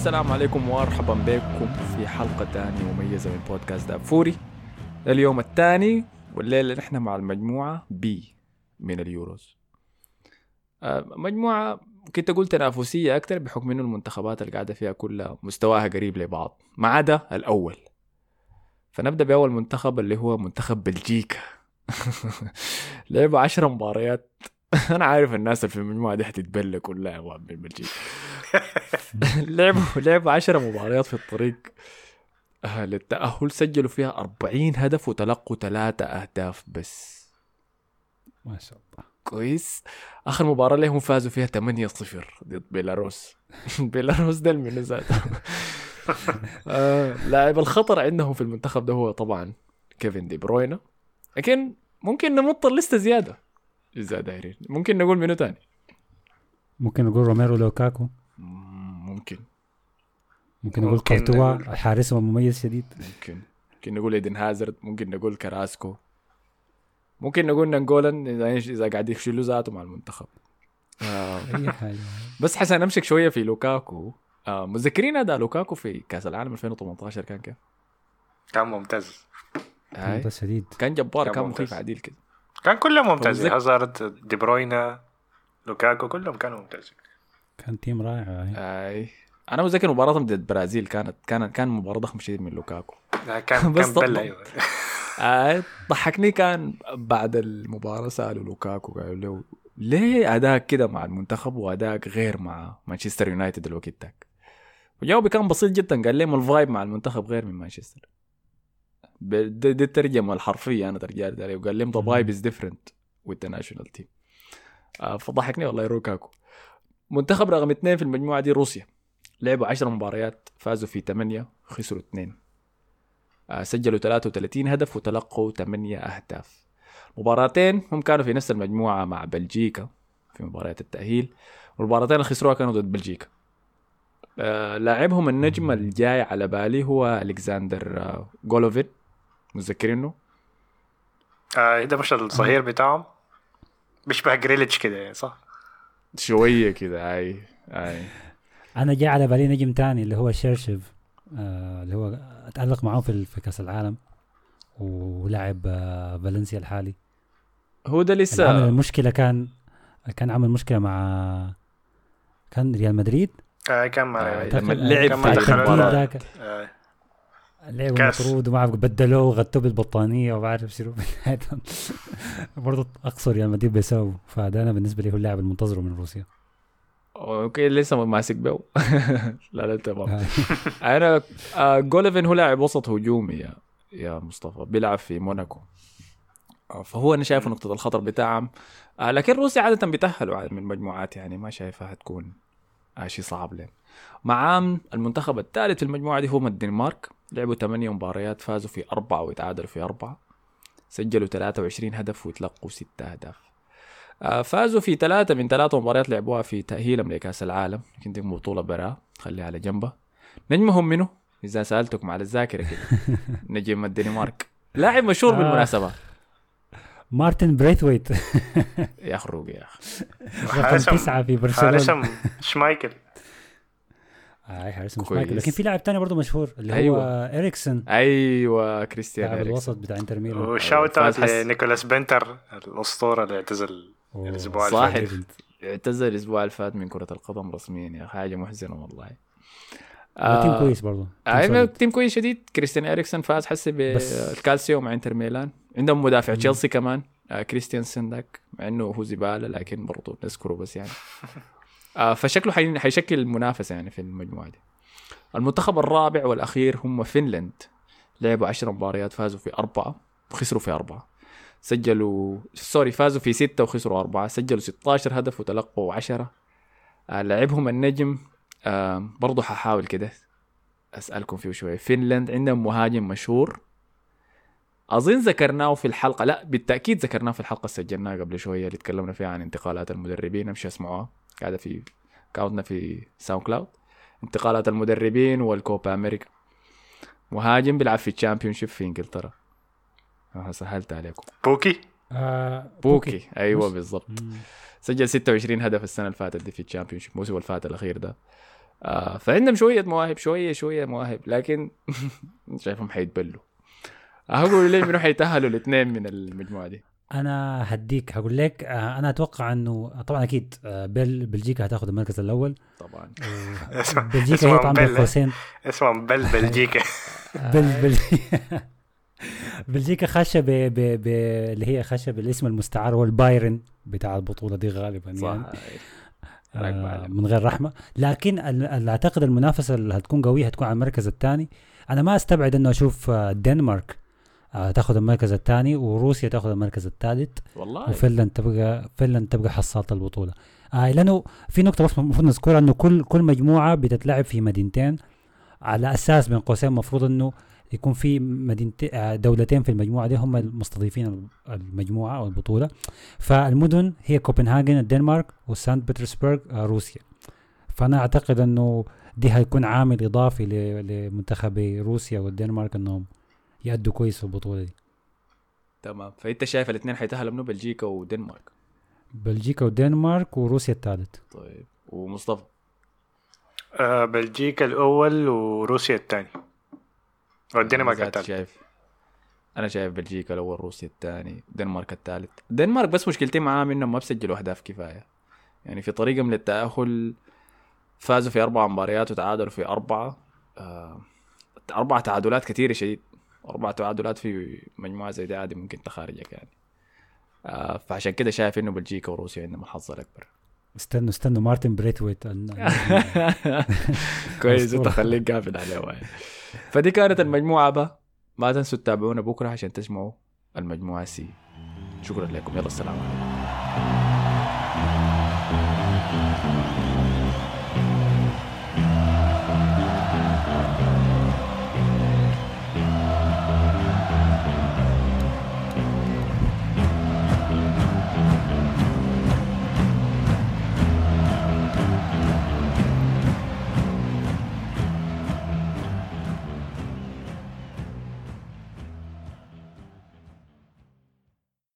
السلام عليكم ومرحبا بكم في حلقة ثانية مميزة من بودكاست دافوري اليوم الثاني والليلة نحن مع المجموعة بي من اليوروز. آه، مجموعة ممكن تقول تنافسية أكثر بحكم إنه المنتخبات اللي قاعدة فيها كلها مستواها قريب لبعض ما عدا الأول. فنبدأ بأول منتخب اللي هو منتخب بلجيكا. لعبوا عشر مباريات. أنا عارف الناس اللي في المجموعة دي حتتبلى كلها من بلجيكا لعبوا لعبوا 10 مباريات في الطريق. للتأهل سجلوا فيها 40 هدف وتلقوا ثلاثة أهداف بس. ما شاء الله. كويس. آخر مباراة لهم فازوا فيها 8-0 ضد بيلاروس. بيلاروس ده من ذاته. آه، لاعب الخطر عندهم في المنتخب ده هو طبعا كيفن دي بروينا. لكن ممكن نمط الليستة زيادة. اذا دايرين؟ ممكن نقول منو تاني. ممكن نقول روميرو لوكاكو. ممكن نقول كورتوا حارسهم مميز شديد. ممكن. ممكن نقول ايدن هازارد ممكن نقول كراسكو ممكن نقول ناينجولان اذا إذا قاعد يفشلوا ذاته مع المنتخب. آه. أي حاجة. بس حسن امسك شوية في لوكاكو. آه متذكرين اداء لوكاكو في كأس العالم 2018 كان كيف؟ كان ممتاز. ممتاز شديد. كان جبار كان كان. مخيف عديل كده. كان كلهم ممتازين. هازارد دي بروينا لوكاكو كلهم كانوا ممتازين. كان team رائع. أي. أنا متذكر مباراتهم ضد البرازيل كانت كان كان مباراة ضخمه شديد من لوكاكو. كان بس كان بلا أيوه. آه ضحكني كان بعد المباراة سألوا لوكاكو قالوا له ليه أداك كده مع المنتخب وأداك غير مع مانشستر يونايتد الوقت داك وجوابي كان بسيط جدا قال لهم الفايب مع المنتخب غير من مانشستر. دي, الترجمة الحرفية أنا ترجمت عليه وقال لهم vibe is different with the national team. آه فضحكني والله لوكاكو. منتخب رقم اثنين في المجموعة دي روسيا. لعبوا 10 مباريات فازوا في 8 خسروا 2 آه، سجلوا 33 هدف وتلقوا 8 أهداف. مباراتين هم كانوا في نفس المجموعة مع بلجيكا في مباريات التأهيل والمباراتين اللي خسروها كانوا ضد بلجيكا. آه، لاعبهم النجم الجاي على بالي هو ألكسندر آه، جولوفين متذكرينه آه ده مش الظهير بتاعهم؟ بيشبه جريليتش كده يعني صح؟ شوية كده أي أي. أنا جاء على بالي نجم تاني اللي هو شيريشيف آه اللي هو تألق معاهم في في كأس العالم ولعب آه فالنسيا الحالي. هو ده اللي عمل لسه المشكلة كان كان عمل مشكلة مع كان ريال مدريد؟ آه كان مع آه، آه لما لعب في المباراة. ذاك. آه لعب. مطرود وما عارف بدلوه وغطوه بالبطانية وما عارف شنو برضه أقصى ريال مدريد بيساوي فده أنا بالنسبة لي هو اللاعب المنتظر من روسيا. أوكي لسه ماسك بو لا لا تمام. آه. أنا آه، جوليفين هو لاعب وسط هجومي يا يا مصطفى بيلعب في موناكو. آه، فهو أنا شايفه نقطة الخطر بتاعهم. لكن روسيا عادة بيتأهلوا عاد من مجموعات يعني ما شايفها هتكون شيء صعب لهم. معاهم المنتخب الثالث في المجموعة دي هم الدنمارك. لعبوا ثمانية مباريات فازوا في أربعة وتعادلوا في أربعة. سجلوا 23 هدف وتلقوا ستة أهداف. آه، فازوا في ثلاثة من ثلاثة مباريات لعبوها في تأهيلهم لكأس العالم. كنت بطولة برا. خليها على جنبها نجمهم منه إذا سألتكم على الذاكرة كده. نجم الدنمارك. لاعب مشهور آه. بالمناسبة. مارتن بريثويت. يا أخي يا أخي. رقم حارسهم. تسعة في برشلونة. حارسهم شمايكل. آه حارس مش كويس. مايكل لكن في لاعب تاني برضه مشهور اللي هو أيوة. اريكسون أيوة كريستيان لاعب إريكسون الوسط بتاع إنتر ميلان. و shout out لنيكلاس بنتنر الأسطورة اللي اعتزل الأسبوع صح. الفات. اعتزل الأسبوع اللي فات من كرة القدم رسميا يا أخي حاجة محزنة والله. هو team كويس برضه team آه. team كويس شديد. كريستيان اريكسون فاز حسي بس- بالكالسيو مع إنتر ميلان. عندهم مدافع. تشيلسي كمان. آه كريستيانسن ذاك مع إنه هو زبالة لكن برضه نذكره بس يعني. آه فشكله حي... حيشكل منافسه يعني في المجموعة دي. المنتخب الرابع والأخير هم فنلندا. لعبوا 10 مباريات فازوا في أربعة وخسروا في أربعة. سجلوا sorry فازوا في ستة وخسروا أربعة. سجلوا 16 هدف وتلقوا 10 آه لعبهم النجم آه برضه ححاول كده أسألكم فيه شوية فنلند عندهم مهاجم مشهور. أظن ذكرناه في الحلقة لا بالتأكيد ذكرناه في الحلقة اللي سجلناها قبل شوية اللي تكلمنا فيها عن انتقالات المدربين. أمشي اسمعوها قاعدة في account نا في SoundCloud انتقالات المدربين والكوبا أمريكا. مهاجم بيلعب في ال Championship في إنجلترا. آه، سهلت عليكم. بوكي؟ آه بوكي. أيوه مش- بالضبط. سجل 26 هدف السنة اللي فاتت دي في ال Championship الموسم اللي فات الأخير ده. آه فعندهم شوية مواهب شوية شوية مواهب لكن شايفهم حيتبلوا. هقول ليه منو حيتأهلوا الاثنين من المجموعة دي؟ أنا هديك هقول لك آه، أنا أتوقع إنه طبعا أكيد آه، بل بلجيكا هتاخذ المركز الأول. طبعا. اسمع- بلجيكا اسمع هي طبعا بل. بين قوسين اسمه بل بلجيكا. بل بل بلجيكا خاشه ب ب ب اللي هي خاشه بالاسم المستعار هو البايرن بتاع البطولة دي غالبا صح. يعني آه. من غير رحمة. لكن اللي أعتقد المنافسة اللي هتكون قوية هتكون على المركز الثاني. أنا ما أستبعد إنه أشوف آه، الدنمارك آه تاخذ المركز الثاني وروسيا تاخذ المركز الثالث. والله. وفنلند تبقى فنلند تبقى حصالة البطولة. آه لأنه في نقطة بس المفروض نذكرها إنه كل كل مجموعة بتتلعب في مدينتين. على أساس بين قوسين المفروض إنه يكون في مدينتين آه، دولتين في المجموعة دي هم المستضيفين المجموعة أو البطولة. فالمدن هي كوبنهاجن الدنمارك وسانت بطرسبرغ آه، روسيا. فأنا أعتقد إنه دي هيكون عامل إضافي ل- لمنتخبي روسيا والدنمارك إنهم يأدوا كويس في البطولة دي. تمام. فأنت شايف الاثنين حيتاهلوا منه بلجيكا ودنمارك؟ بلجيكا والدنمارك وروسيا الثالث طيب. ومصطفى؟ آه، بلجيكا الأول وروسيا الثاني ذاتي الثالث. شايف أنا شايف بلجيكا الأول روسيا الثاني الدنمارك الثالث. الدنمارك بس مشكلتي معاهم إنهم ما بسجلوا أهداف كفاية. يعني في طريقهم للتأهل فازوا في أربع مباريات وتعادلوا في أربعة. آه أربع تعادلات كثيره شديد. أربع تعادلات في مجموعة زي دي عادي ممكن تخارجك يعني. آه فعشان كده شايف إنه بلجيكا وروسيا عندهم الحظ الأكبر. استنوا استنوا مارتن بريتويت كويس. أنت خليك قافل عليه. فدي كانت المجموعة B ما تنسوا تتابعونا بكرة عشان تسمعوا المجموعة C. شكرا لكم. يلا السلام عليكم.